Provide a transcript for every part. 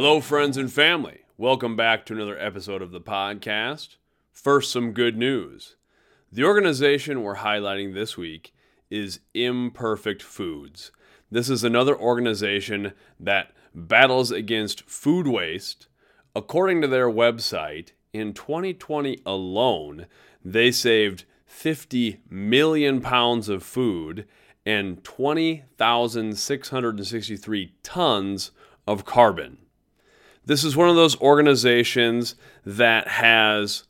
Hello, friends and family. Welcome back to another episode of the podcast. First, some good news. The organization we're highlighting this week is Imperfect Foods. This is another organization that battles against food waste. According to their website, in 2020 alone, they saved 50 million pounds of food and 20,663 tons of carbon. This is one of those organizations that has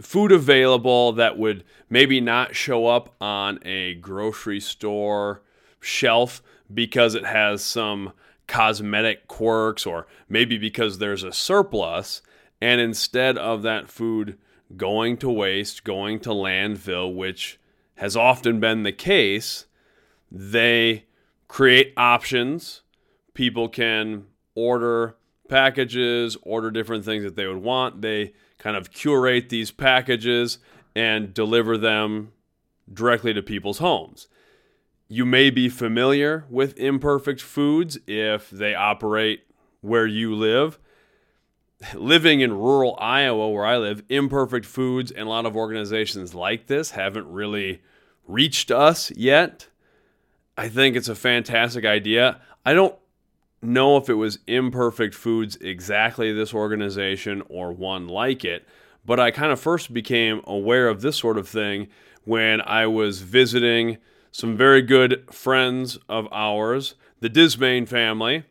food available that would maybe not show up on a grocery store shelf because it has some cosmetic quirks or maybe because there's a surplus and instead of that food going to waste, going to landfill, which has often been the case, they create options. People can order packages, order different things that they would want. They kind of curate these packages and deliver them directly to people's homes. You may be familiar with imperfect foods if they operate where you live. Living in rural Iowa, where I live, imperfect foods and a lot of organizations like this haven't really reached us yet. I think it's a fantastic idea. I don't know if it was Imperfect Foods exactly this organization or one like it, but I kind of first became aware of this sort of thing when I was visiting some very good friends of ours, the Dismayne family,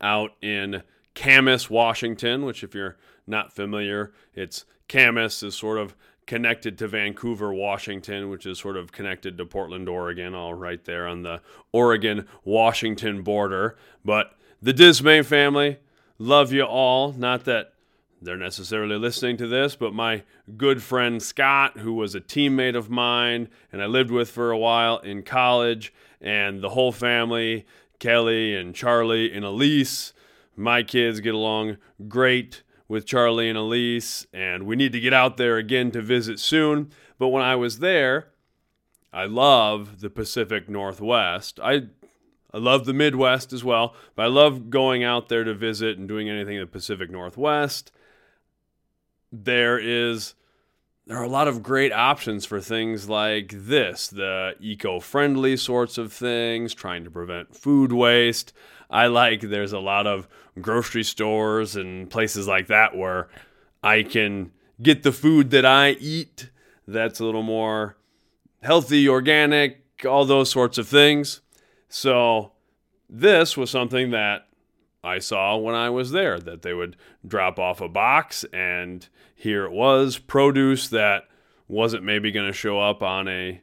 out in Camas, Washington, which, if you're not familiar, it's Camas is sort of connected to Vancouver, Washington, which is sort of connected to Portland, Oregon, all right there on the Oregon Washington border. But the Dismayne family, love you all. Not that they're necessarily listening to this, but my good friend Scott, who was a teammate of mine and I lived with for a while in college, and the whole family, Kelly and Charlie and Elise, my kids get along great with Charlie and Elise, and we need to get out there again to visit soon. But when I was there, I love the Pacific Northwest. I I love the Midwest as well, but I love going out there to visit and doing anything in the Pacific Northwest. There is there are a lot of great options for things like this, the eco-friendly sorts of things, trying to prevent food waste. I like there's a lot of grocery stores and places like that where I can get the food that I eat that's a little more healthy, organic, all those sorts of things. So, this was something that I saw when I was there that they would drop off a box, and here it was produce that wasn't maybe going to show up on a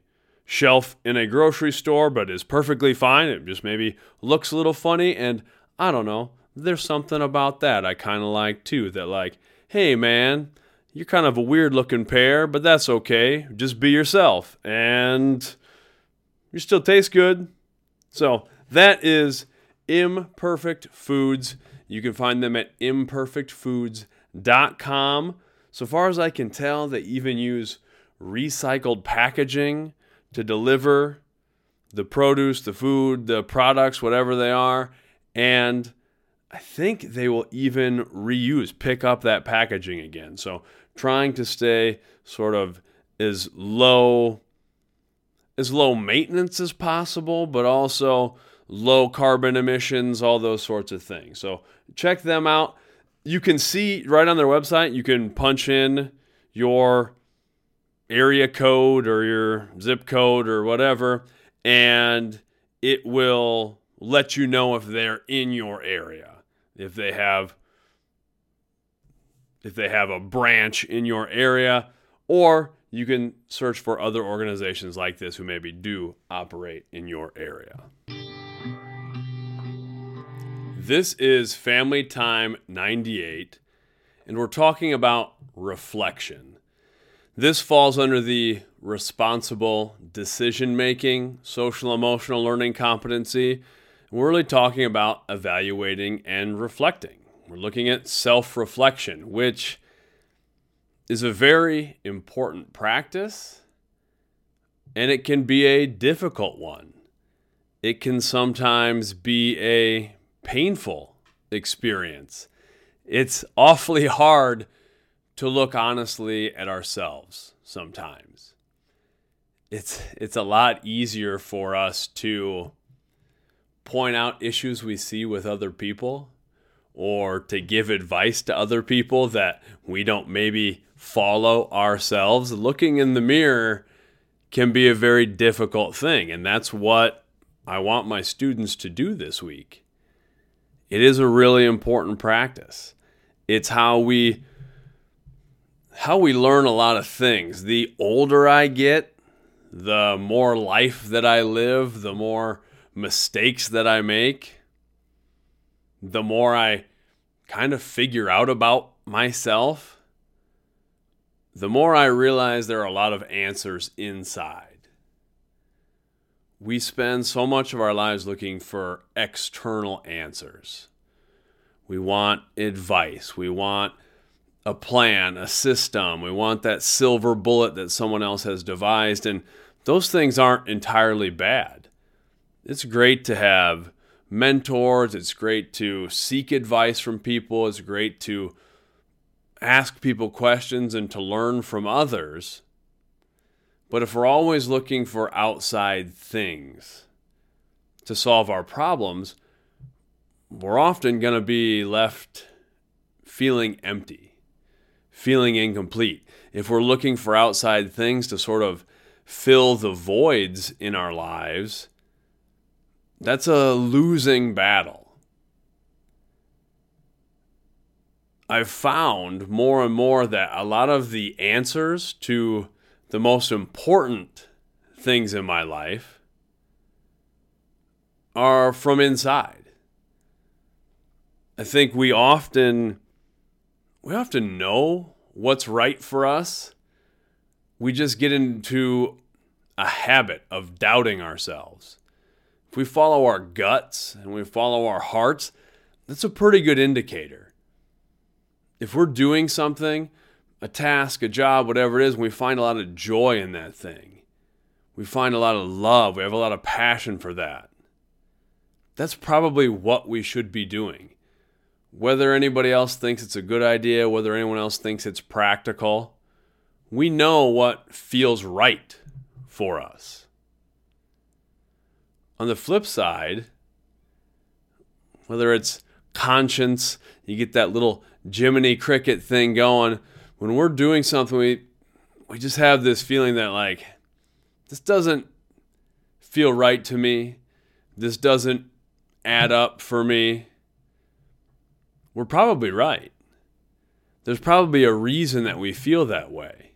shelf in a grocery store, but is perfectly fine. It just maybe looks a little funny. And I don't know, there's something about that I kind of like too. That, like, hey man, you're kind of a weird looking pair, but that's okay. Just be yourself. And you still taste good. So that is Imperfect Foods. You can find them at imperfectfoods.com. So far as I can tell, they even use recycled packaging to deliver the produce, the food, the products, whatever they are. And I think they will even reuse, pick up that packaging again. So trying to stay sort of as low as low maintenance as possible, but also low carbon emissions, all those sorts of things. So check them out. You can see right on their website, you can punch in your area code or your zip code or whatever, and it will let you know if they're in your area. If they have if they have a branch in your area, or you can search for other organizations like this who maybe do operate in your area. This is Family Time 98, and we're talking about reflection. This falls under the responsible decision making, social emotional learning competency. We're really talking about evaluating and reflecting. We're looking at self reflection, which is a very important practice and it can be a difficult one. It can sometimes be a painful experience. It's awfully hard to look honestly at ourselves sometimes. It's it's a lot easier for us to point out issues we see with other people or to give advice to other people that we don't maybe follow ourselves. Looking in the mirror can be a very difficult thing, and that's what I want my students to do this week. It is a really important practice. It's how we how we learn a lot of things. The older I get, the more life that I live, the more mistakes that I make, the more I kind of figure out about myself, the more I realize there are a lot of answers inside. We spend so much of our lives looking for external answers. We want advice. We want a plan, a system. We want that silver bullet that someone else has devised. And those things aren't entirely bad. It's great to have mentors. It's great to seek advice from people. It's great to ask people questions and to learn from others. But if we're always looking for outside things to solve our problems, we're often going to be left feeling empty feeling incomplete. If we're looking for outside things to sort of fill the voids in our lives, that's a losing battle. I've found more and more that a lot of the answers to the most important things in my life are from inside. I think we often we often know what's right for us. We just get into a habit of doubting ourselves. If we follow our guts and we follow our hearts, that's a pretty good indicator. If we're doing something, a task, a job, whatever it is, and we find a lot of joy in that thing. We find a lot of love. We have a lot of passion for that. That's probably what we should be doing whether anybody else thinks it's a good idea, whether anyone else thinks it's practical, we know what feels right for us. On the flip side, whether it's conscience, you get that little Jiminy Cricket thing going. When we're doing something, we we just have this feeling that like this doesn't feel right to me. This doesn't add up for me we're probably right. There's probably a reason that we feel that way.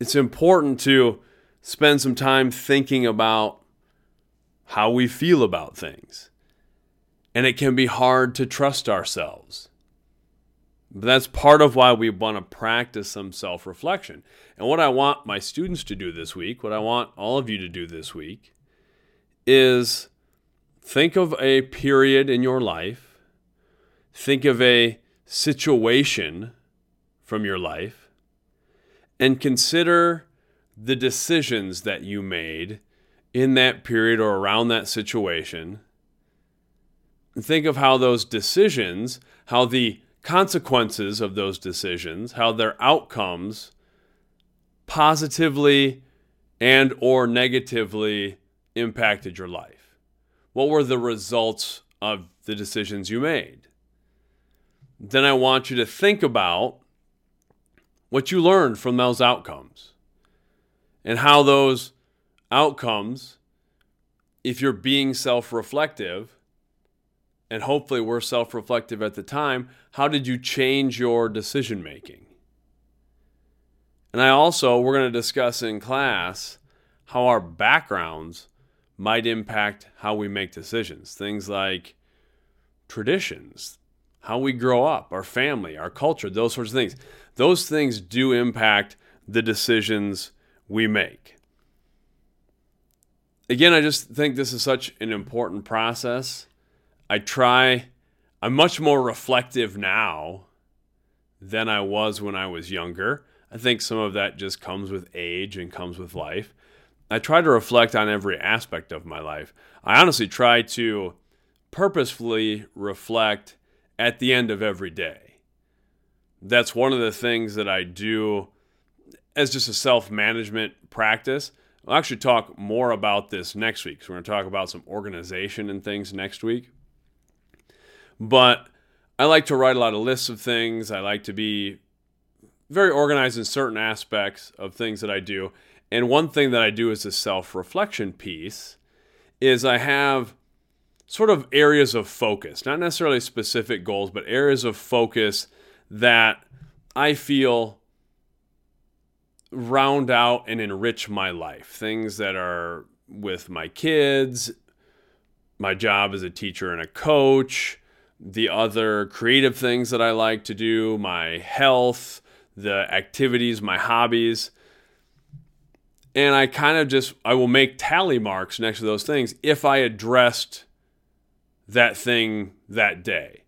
It's important to spend some time thinking about how we feel about things. And it can be hard to trust ourselves. But that's part of why we want to practice some self reflection. And what I want my students to do this week, what I want all of you to do this week, is Think of a period in your life. Think of a situation from your life and consider the decisions that you made in that period or around that situation. think of how those decisions, how the consequences of those decisions, how their outcomes positively and or negatively impacted your life. What were the results of the decisions you made? Then I want you to think about what you learned from those outcomes and how those outcomes, if you're being self reflective, and hopefully we're self reflective at the time, how did you change your decision making? And I also, we're going to discuss in class how our backgrounds might impact how we make decisions. Things like traditions, how we grow up, our family, our culture, those sorts of things. Those things do impact the decisions we make. Again, I just think this is such an important process. I try, I'm much more reflective now than I was when I was younger. I think some of that just comes with age and comes with life. I try to reflect on every aspect of my life. I honestly try to purposefully reflect at the end of every day. That's one of the things that I do as just a self management practice. I'll actually talk more about this next week. So, we're going to talk about some organization and things next week. But I like to write a lot of lists of things. I like to be very organized in certain aspects of things that I do. And one thing that I do as a self reflection piece is I have sort of areas of focus, not necessarily specific goals, but areas of focus that I feel round out and enrich my life. Things that are with my kids, my job as a teacher and a coach, the other creative things that I like to do, my health, the activities, my hobbies. And I kind of just I will make tally marks next to those things if I addressed that thing that day.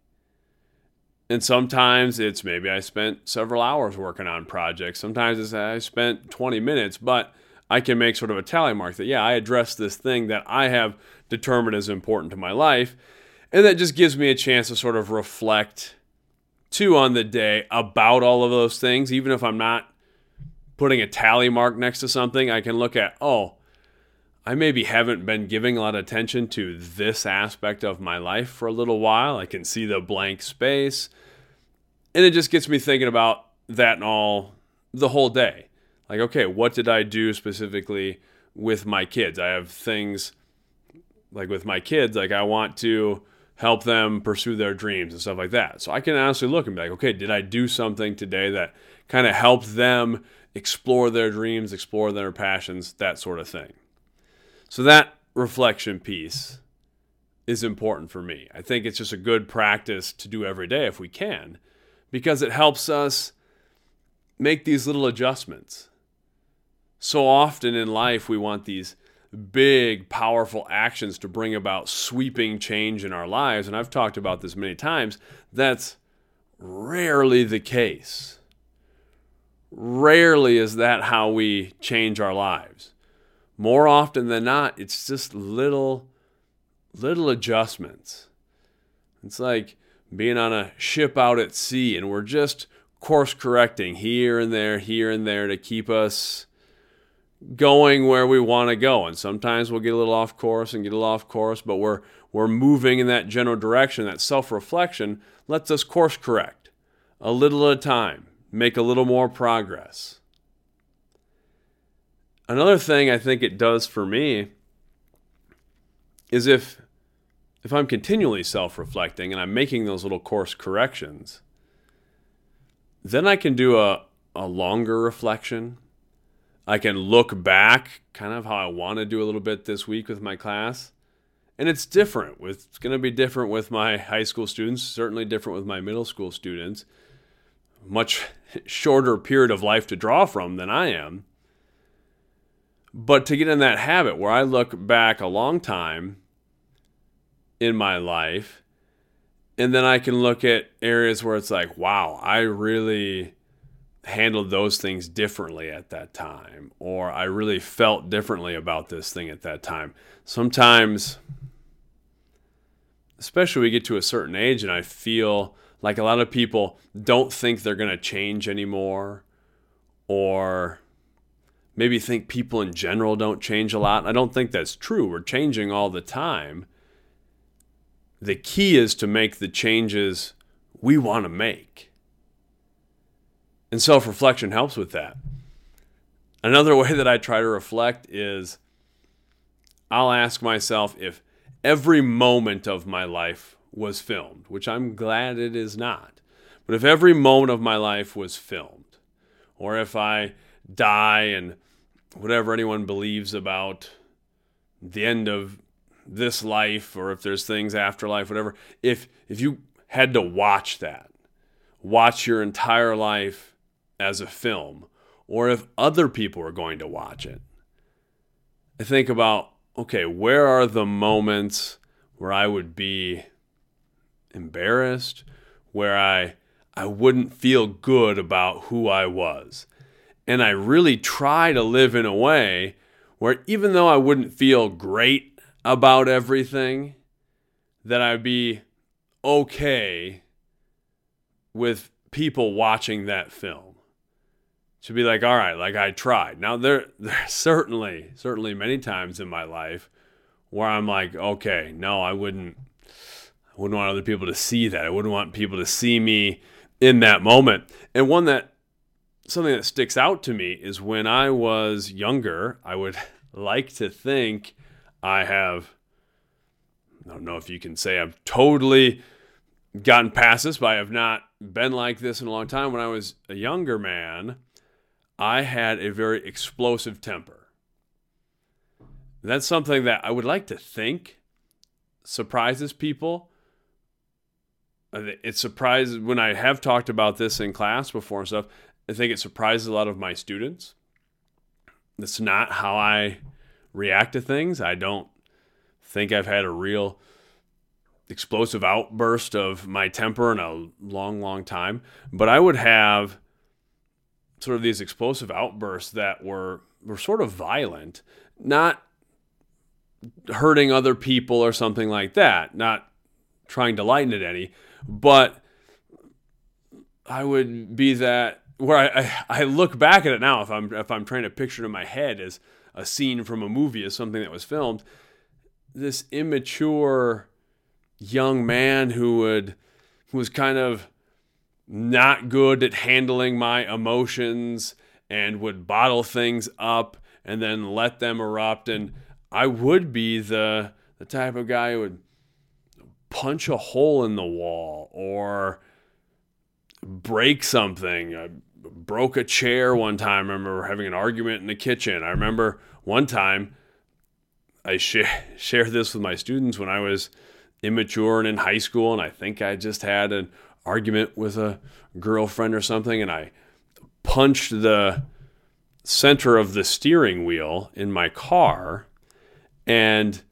And sometimes it's maybe I spent several hours working on projects. Sometimes it's I spent 20 minutes, but I can make sort of a tally mark that, yeah, I addressed this thing that I have determined is important to my life. And that just gives me a chance to sort of reflect too on the day about all of those things. Even if I'm not putting a tally mark next to something, I can look at, oh, I maybe haven't been giving a lot of attention to this aspect of my life for a little while. I can see the blank space. And it just gets me thinking about that and all the whole day. Like, okay, what did I do specifically with my kids? I have things like with my kids, like I want to help them pursue their dreams and stuff like that. So I can honestly look and be like, okay, did I do something today that kind of helped them explore their dreams, explore their passions, that sort of thing? So that reflection piece is important for me. I think it's just a good practice to do every day if we can, because it helps us make these little adjustments. So often in life, we want these big, powerful actions to bring about sweeping change in our lives. And I've talked about this many times. That's rarely the case. Rarely is that how we change our lives more often than not, it's just little, little adjustments. It's like being on a ship out at sea and we're just course correcting here and there, here and there to keep us going where we want to go. And sometimes we'll get a little off course and get a little off course, but we're we're moving in that general direction. That self-reflection lets us course correct a little at a time, make a little more progress. Another thing I think it does for me is if if I'm continually self-reflecting and I'm making those little course corrections, then I can do a, a longer reflection. I can look back, kind of how I want to do a little bit this week with my class. And it's different. With, it's going to be different with my high school students, certainly different with my middle school students. Much shorter period of life to draw from than I am. But to get in that habit where I look back a long time in my life, and then I can look at areas where it's like, wow, I really handled those things differently at that time, or I really felt differently about this thing at that time. Sometimes, especially we get to a certain age, and I feel like a lot of people don't think they're going to change anymore, or maybe think people in general don't change a lot. I don't think that's true. We're changing all the time. The key is to make the changes we want to make. And self reflection helps with that. Another way that I try to reflect is I'll ask myself if every moment of my life was filmed, which I'm glad it is not. But if every moment of my life was filmed, or if I die and whatever anyone believes about the end of this life or if there's things after life whatever if if you had to watch that watch your entire life as a film or if other people are going to watch it i think about okay where are the moments where i would be embarrassed where i i wouldn't feel good about who i was and I really try to live in a way where even though I wouldn't feel great about everything, that I'd be okay with people watching that film. To be like, all right, like I tried. Now there there's certainly, certainly many times in my life where I'm like, okay, no, I wouldn't I wouldn't want other people to see that. I wouldn't want people to see me in that moment. And one that something that sticks out to me is when I was younger, I would like to think I have I don't know if you can say I've totally gotten past this, but I have not been like this in a long time. When I was a younger man, I had a very explosive temper. That's something that I would like to think surprises people. It surprises when I have talked about this in class before and stuff. I think it surprises a lot of my students. That's not how I react to things. I don't think I've had a real explosive outburst of my temper in a long, long time. But I would have sort of these explosive outbursts that were were sort of violent, not hurting other people or something like that, not trying to lighten it any, but I would be that where I, I, I look back at it now if I'm if I'm trying to picture it in my head as a scene from a movie as something that was filmed, this immature young man who would who was kind of not good at handling my emotions and would bottle things up and then let them erupt and I would be the the type of guy who would punch a hole in the wall or break something. I broke a chair one time. I remember having an argument in the kitchen. I remember one time I sh- shared this with my students when I was immature and in high school, and I think I just had an argument with a girlfriend or something, and I punched the center of the steering wheel in my car, and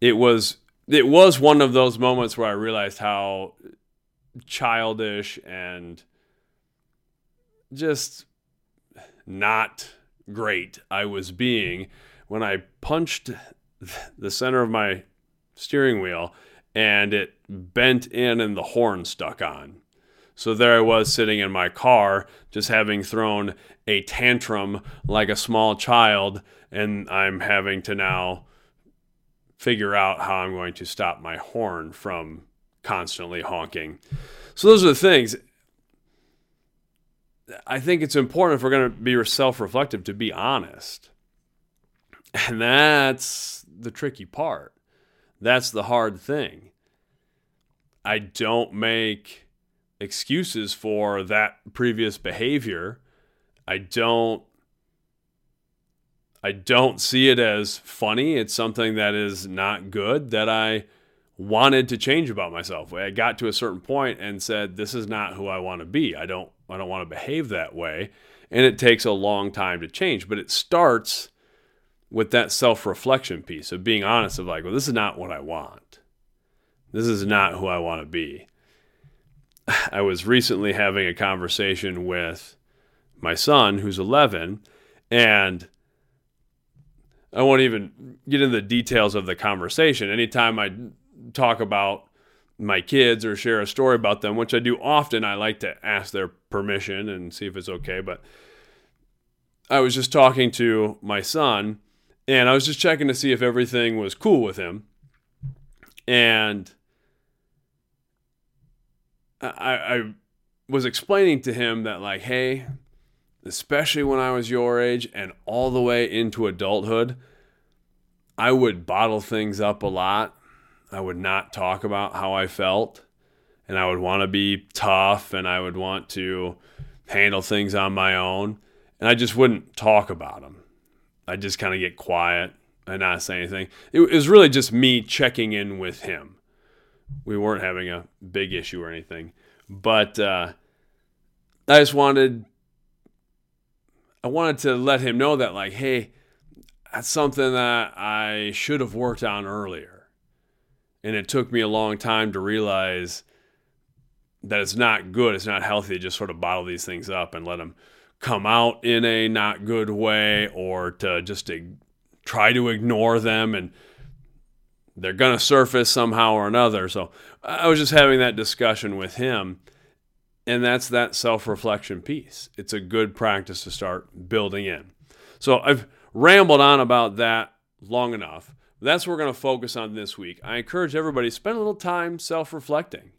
it was it was one of those moments where I realized how childish and just not great I was being when I punched the center of my steering wheel and it bent in and the horn stuck on. So there I was sitting in my car, just having thrown a tantrum like a small child, and I'm having to now figure out how I'm going to stop my horn from constantly honking. So those are the things. I think it's important if we're going to be self reflective to be honest. And that's the tricky part. That's the hard thing. I don't make excuses for that previous behavior. I don't I don't see it as funny. It's something that is not good that I wanted to change about myself. I got to a certain point and said this is not who I want to be. I don't I don't want to behave that way. And it takes a long time to change, but it starts with that self-reflection piece of being honest of like, well, this is not what I want. This is not who I want to be. I was recently having a conversation with my son who's 11 and I won't even get into the details of the conversation. Anytime I talk about my kids or share a story about them, which I do often, I like to ask their permission and see if it's okay. But I was just talking to my son and I was just checking to see if everything was cool with him. And I, I was explaining to him that, like, hey, especially when I was your age and all the way into adulthood, I would bottle things up a lot I would not talk about how I felt and I would want to be tough and I would want to handle things on my own and I just wouldn't talk about them. I'd just kind of get quiet and not say anything. It was really just me checking in with him. We weren't having a big issue or anything, but uh, I just wanted I wanted to let him know that like, hey, that's something that I should have worked on earlier and it took me a long time to realize that it's not good. It's not healthy to just sort of bottle these things up and let them come out in a not good way or to just to try to ignore them and they're going to surface somehow or another. So I was just having that discussion with him. And that's that self reflection piece. It's a good practice to start building in. So I've rambled on about that long enough. That's what we're going to focus on this week. I encourage everybody to spend a little time self reflecting.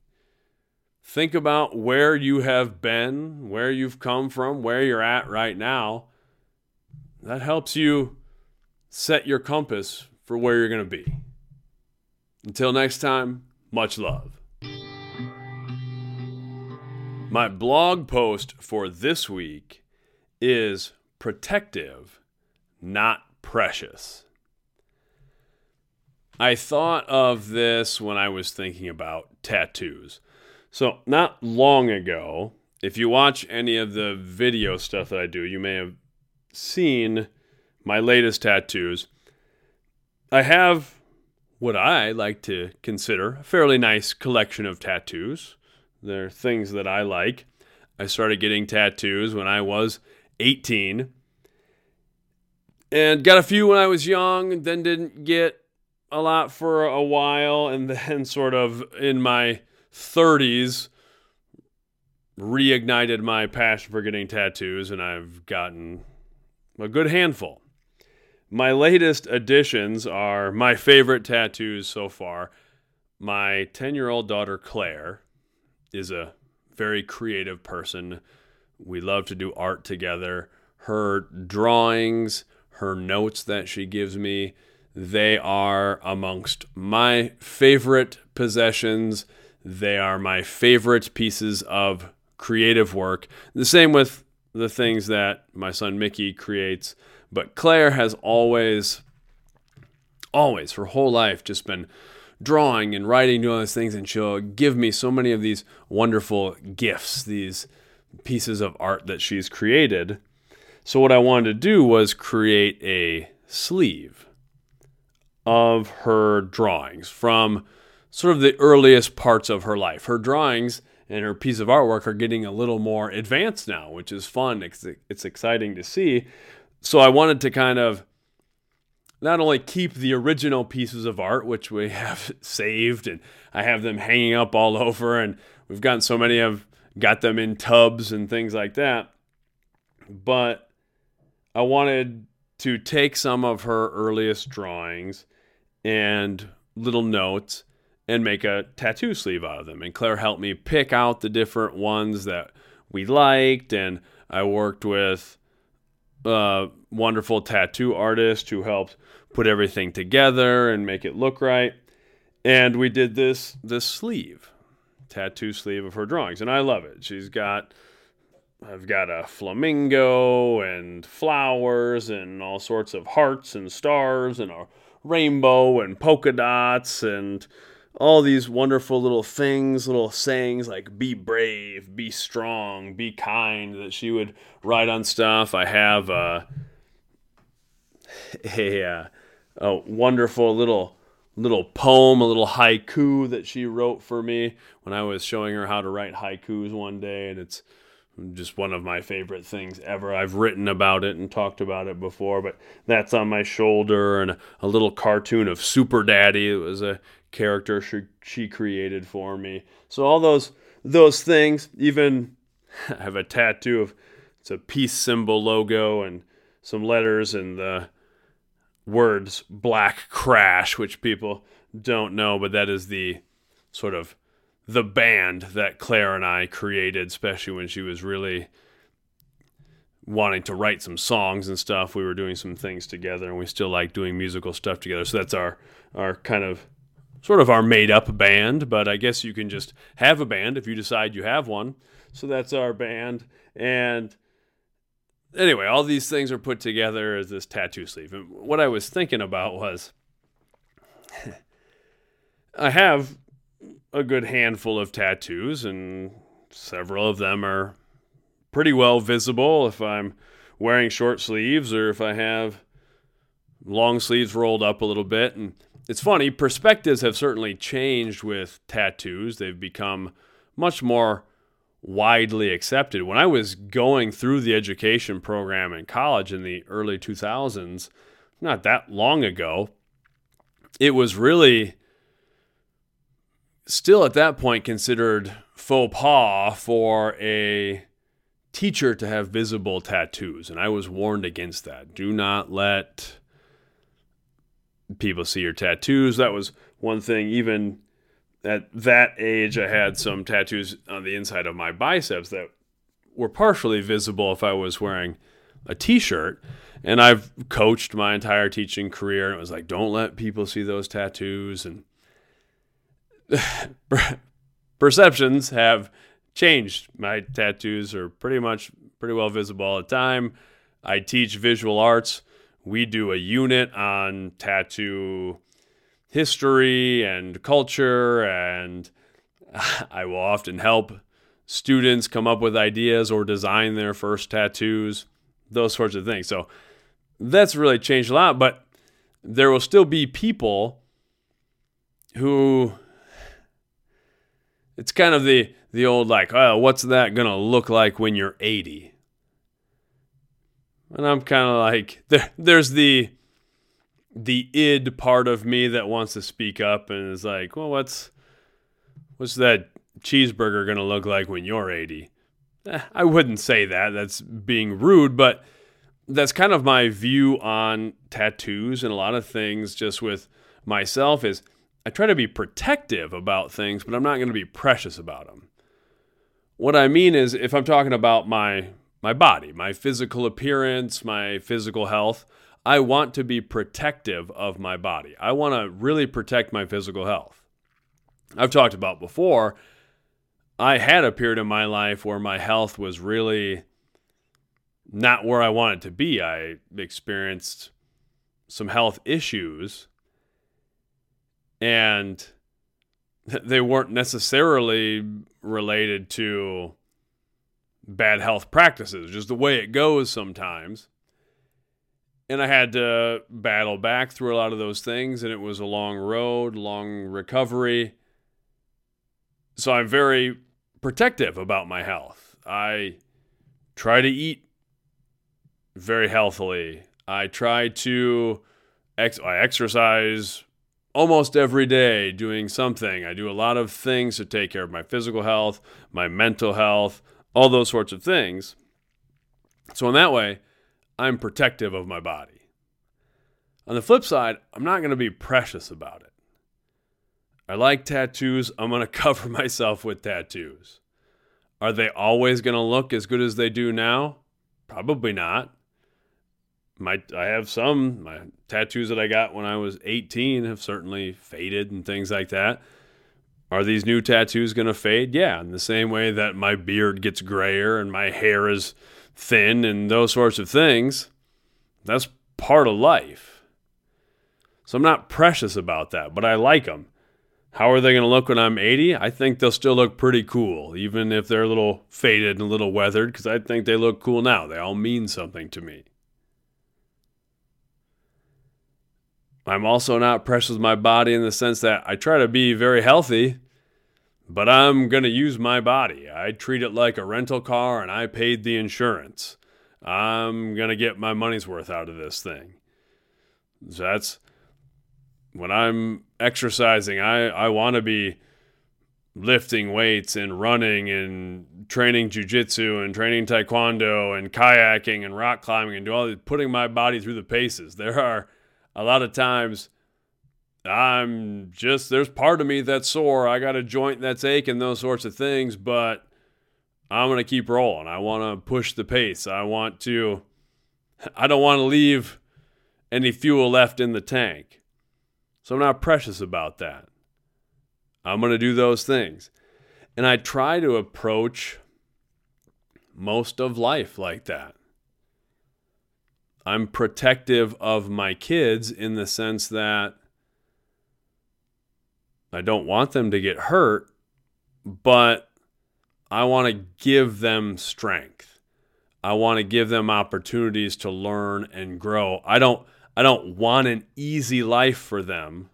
Think about where you have been, where you've come from, where you're at right now. That helps you set your compass for where you're going to be. Until next time, much love. My blog post for this week is protective, not precious. I thought of this when I was thinking about tattoos. So, not long ago, if you watch any of the video stuff that I do, you may have seen my latest tattoos. I have what I like to consider a fairly nice collection of tattoos. They're things that I like. I started getting tattoos when I was 18 and got a few when I was young, then didn't get a lot for a while, and then sort of in my 30s reignited my passion for getting tattoos, and I've gotten a good handful. My latest additions are my favorite tattoos so far. My 10 year old daughter, Claire, is a very creative person. We love to do art together. Her drawings, her notes that she gives me, they are amongst my favorite possessions. They are my favorite pieces of creative work. The same with the things that my son Mickey creates. But Claire has always, always, her whole life, just been drawing and writing, doing those things, and she'll give me so many of these wonderful gifts, these pieces of art that she's created. So, what I wanted to do was create a sleeve of her drawings from sort of the earliest parts of her life. Her drawings and her piece of artwork are getting a little more advanced now, which is fun. It's, it's exciting to see. So I wanted to kind of not only keep the original pieces of art, which we have saved, and I have them hanging up all over, and we've gotten so many of got them in tubs and things like that. But I wanted to take some of her earliest drawings and little notes and make a tattoo sleeve out of them. And Claire helped me pick out the different ones that we liked, and I worked with uh, wonderful tattoo artist who helped put everything together and make it look right. And we did this this sleeve, tattoo sleeve of her drawings, and I love it. She's got I've got a flamingo and flowers and all sorts of hearts and stars and a rainbow and polka dots and all these wonderful little things, little sayings like be brave, be strong, be kind that she would write on stuff. I have uh, a, uh, a wonderful little little poem, a little haiku that she wrote for me when I was showing her how to write haikus one day and it's just one of my favorite things ever. I've written about it and talked about it before, but that's on my shoulder and a little cartoon of Super Daddy. It was a character she, she created for me. So all those those things, even I have a tattoo of it's a peace symbol logo and some letters and the words black crash which people don't know but that is the sort of the band that Claire and I created especially when she was really wanting to write some songs and stuff we were doing some things together and we still like doing musical stuff together so that's our our kind of sort of our made up band, but I guess you can just have a band if you decide you have one. So that's our band. And anyway, all these things are put together as this tattoo sleeve. And what I was thinking about was I have a good handful of tattoos, and several of them are pretty well visible if I'm wearing short sleeves or if I have long sleeves rolled up a little bit. And it's funny, perspectives have certainly changed with tattoos. They've become much more widely accepted. When I was going through the education program in college in the early 2000s, not that long ago, it was really still at that point considered faux pas for a teacher to have visible tattoos. And I was warned against that. Do not let people see your tattoos. That was one thing, even at that age, I had some tattoos on the inside of my biceps that were partially visible if I was wearing a t shirt. And I've coached my entire teaching career, and it was like, don't let people see those tattoos. And perceptions have changed. My tattoos are pretty much pretty well visible all the time. I teach visual arts. We do a unit on tattoo history and culture, and I will often help students come up with ideas or design their first tattoos, those sorts of things. So that's really changed a lot, but there will still be people who it's kind of the the old like, oh, what's that gonna look like when you're 80? And I'm kind of like, there, there's the the id part of me that wants to speak up and is like, well, what's what's that cheeseburger gonna look like when you're 80? Eh, I wouldn't say that. That's being rude, but that's kind of my view on tattoos and a lot of things just with myself is I try to be protective about things, but I'm not going to be precious about them. What I mean is if I'm talking about my my body, my physical appearance, my physical health, I want to be protective of my body. I want to really protect my physical health. I've talked about before, I had a period in my life where my health was really not where I wanted to be. I experienced some health issues and they weren't necessarily related to bad health practices, just the way it goes sometimes. And I had to battle back through a lot of those things, and it was a long road, long recovery. So I'm very protective about my health. I try to eat very healthily. I try to ex- I exercise almost every day doing something. I do a lot of things to take care of my physical health, my mental health, all those sorts of things. So, in that way, I'm protective of my body. On the flip side, I'm not going to be precious about it. I like tattoos. I'm going to cover myself with tattoos. Are they always going to look as good as they do now? Probably not my I have some my tattoos that I got when I was 18 have certainly faded and things like that. Are these new tattoos going to fade? Yeah, in the same way that my beard gets grayer and my hair is thin and those sorts of things. That's part of life. So I'm not precious about that, but I like them. How are they going to look when I'm 80? I think they'll still look pretty cool, even if they're a little faded and a little weathered, because I think they look cool now. They all mean something to me. I'm also not precious with my body in the sense that I try to be very healthy, but I'm going to use my body. I treat it like a rental car and I paid the insurance. I'm going to get my money's worth out of this thing. So that's when I'm exercising, I, I want to be lifting weights and running and training jujitsu and training taekwondo and kayaking and rock climbing and do all putting my body through the paces. There are a lot of times I'm just there's part of me that's sore. I got a joint that's aching, those sorts of things, but I'm to keep rolling. I want to push the pace. I want to I don't want to leave any fuel left in the tank. So I'm not precious about that. I'm to do those things. And I try to approach most of life like that. I'm protective of my kids in the sense that I don't want them to get hurt, but I want to give them strength. I want to give them opportunities to learn and grow. I don't I don't want an easy life for them.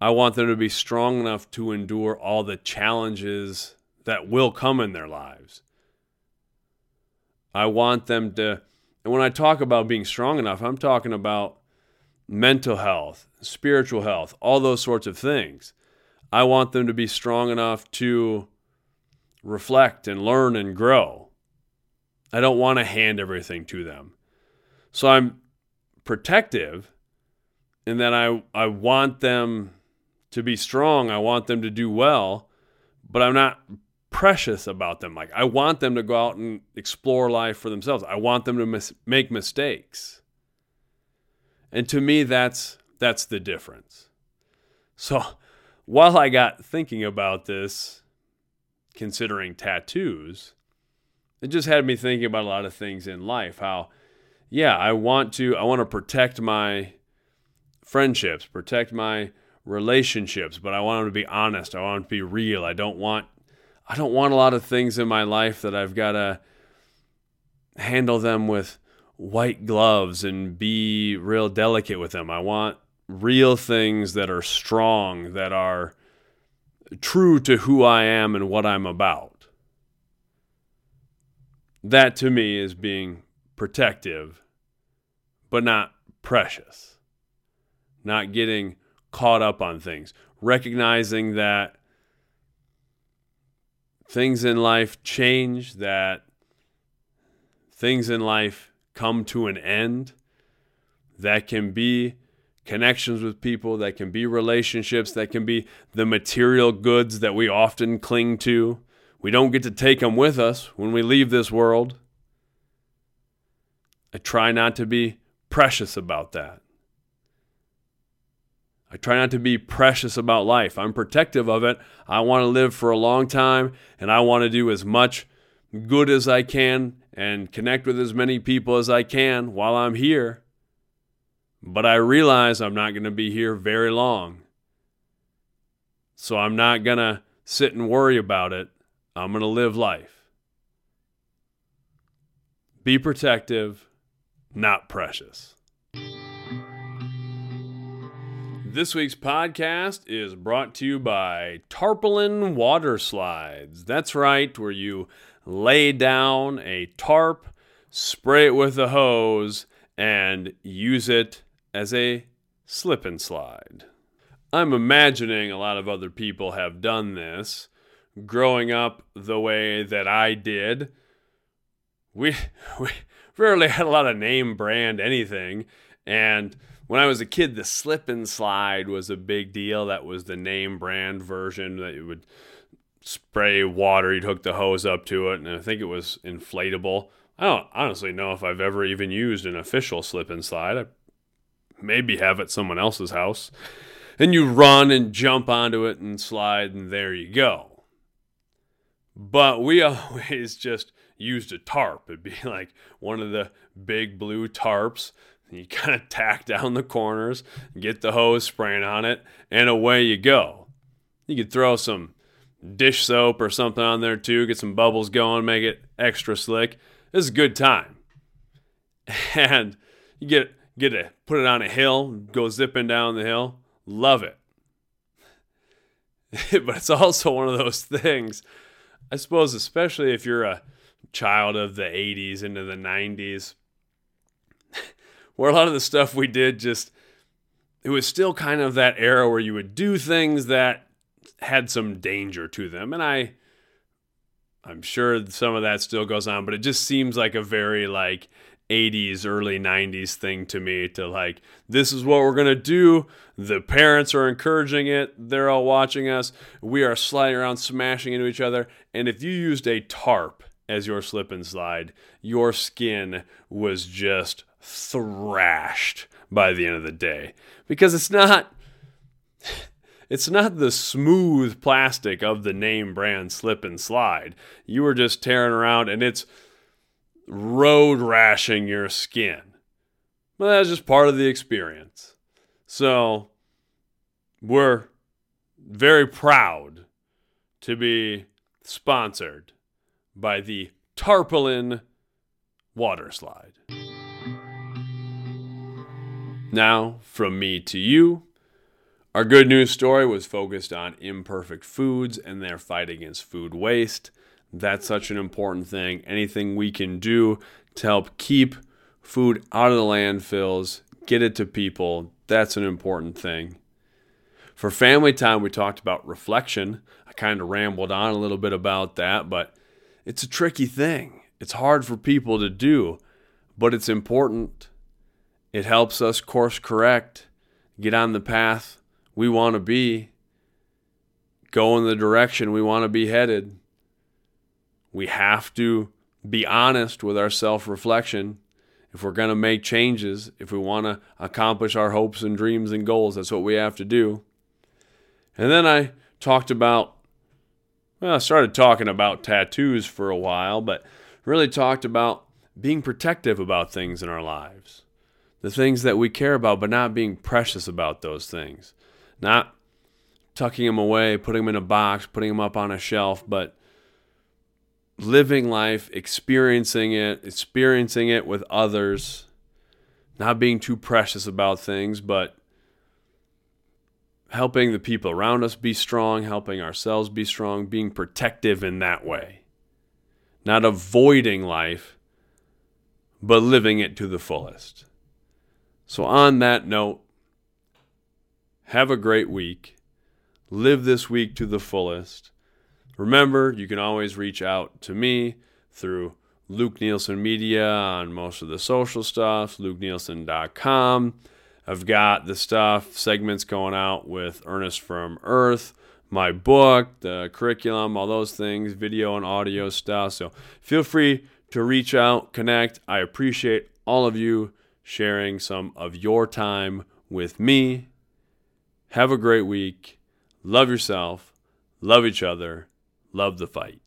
I want them to be strong enough to endure all the challenges that will come in their lives. I want them to and when I talk about being strong enough, I'm talking about mental health, spiritual health, all those sorts of things. I want them to be strong enough to reflect and learn and grow. I don't want to hand everything to them. So I'm protective in that I, I want them to be strong. I want them to do well, but I'm not precious about them. Like, I want them to go out and explore life for themselves. I want them to mis- make mistakes. And to me, that's, that's the difference. So while I got thinking about this, considering tattoos, it just had me thinking about a lot of things in life. How, yeah, I want to, I want to protect my friendships, protect my relationships, but I want them to be honest. I want them to be real. I don't want, I don't want a lot of things in my life that I've got to handle them with white gloves and be real delicate with them. I want real things that are strong, that are true to who I am and what I'm about. That to me is being protective, but not precious. Not getting caught up on things. Recognizing that things in life change, that things in life come to an end. That can be connections with people, that can be relationships, that can be the material goods that we often cling to. We don't get to take them with us when we leave this world. I try not to be precious about that. I try not to be precious about life. I'm protective of it. I want to live for a long time and I want to do as much good as I can and connect with as many people as I can while I'm here. But I realize I'm not going to be here very long. So I'm not going to sit and worry about it. I'm going to live life. Be protective, not precious. This week's podcast is brought to you by Tarpaulin Water Slides. That's right, where you lay down a tarp, spray it with a hose, and use it as a slip and slide. I'm imagining a lot of other people have done this. Growing up the way that I did, we, we rarely had a lot of name brand anything. And when I was a kid, the slip and slide was a big deal. That was the name brand version that you would spray water, you'd hook the hose up to it, and I think it was inflatable. I don't honestly know if I've ever even used an official slip and slide. I maybe have at someone else's house. And you run and jump onto it and slide, and there you go. But we always just used a tarp. It'd be like one of the big blue tarps. You kind of tack down the corners, get the hose spraying on it, and away you go. You could throw some dish soap or something on there too, get some bubbles going, make it extra slick. This is a good time. And you get get it, put it on a hill, go zipping down the hill. Love it. but it's also one of those things, I suppose, especially if you're a child of the 80s into the 90s, where a lot of the stuff we did just, it was still kind of that era where you would do things that had some danger to them. And I, I'm sure some of that still goes on, but it just seems like a very like 80s, early 90s thing to me to like, this is what we're going to do. The parents are encouraging it. They're all watching us. We are sliding around, smashing into each other. And if you used a tarp as your slip and slide, your skin was just thrashed by the end of the day because it's not. It's not the smooth plastic of the name brand slip and slide. You were just tearing around, and it's road rashing your skin. But that's just part of the experience. So we're very proud to be sponsored by the Tarpaulin Water Slide. Now, from me to you, our good news story was focused on imperfect foods and their fight against food waste. That's such an important thing. Anything we can do to help keep food out of the landfills, get it to people. That's an important thing. For family time, we talked about reflection. I kind of rambled on a little bit about that, but it's a tricky thing. It's hard for people to do, but it's important. It helps us course correct, get on the path we want to be, go in the direction we want to be headed. We have to be honest with our self reflection if we're going to make changes, if we want to accomplish our hopes and dreams and goals. That's what we have to do. And then I talked about, well, I started talking about tattoos for a while, but really talked about being protective about things in our lives. The things that we care about, but not being precious about those things. Not tucking them away, putting them in a box, putting them up on a shelf, but living life, experiencing it, experiencing it with others, not being too precious about things, but helping the people around us be strong, helping ourselves be strong, being protective in that way. Not avoiding life, but living it to the fullest. So, on that note, have a great week. Live this week to the fullest. Remember, you can always reach out to me through Luke Nielsen Media on most of the social stuff, lukenielsen.com. I've got the stuff, segments going out with Ernest from Earth, my book, the curriculum, all those things, video and audio stuff. So feel free to reach out, connect. I appreciate all of you sharing some of your time with me. Have a great week. Love yourself. Love each other. Love the fight.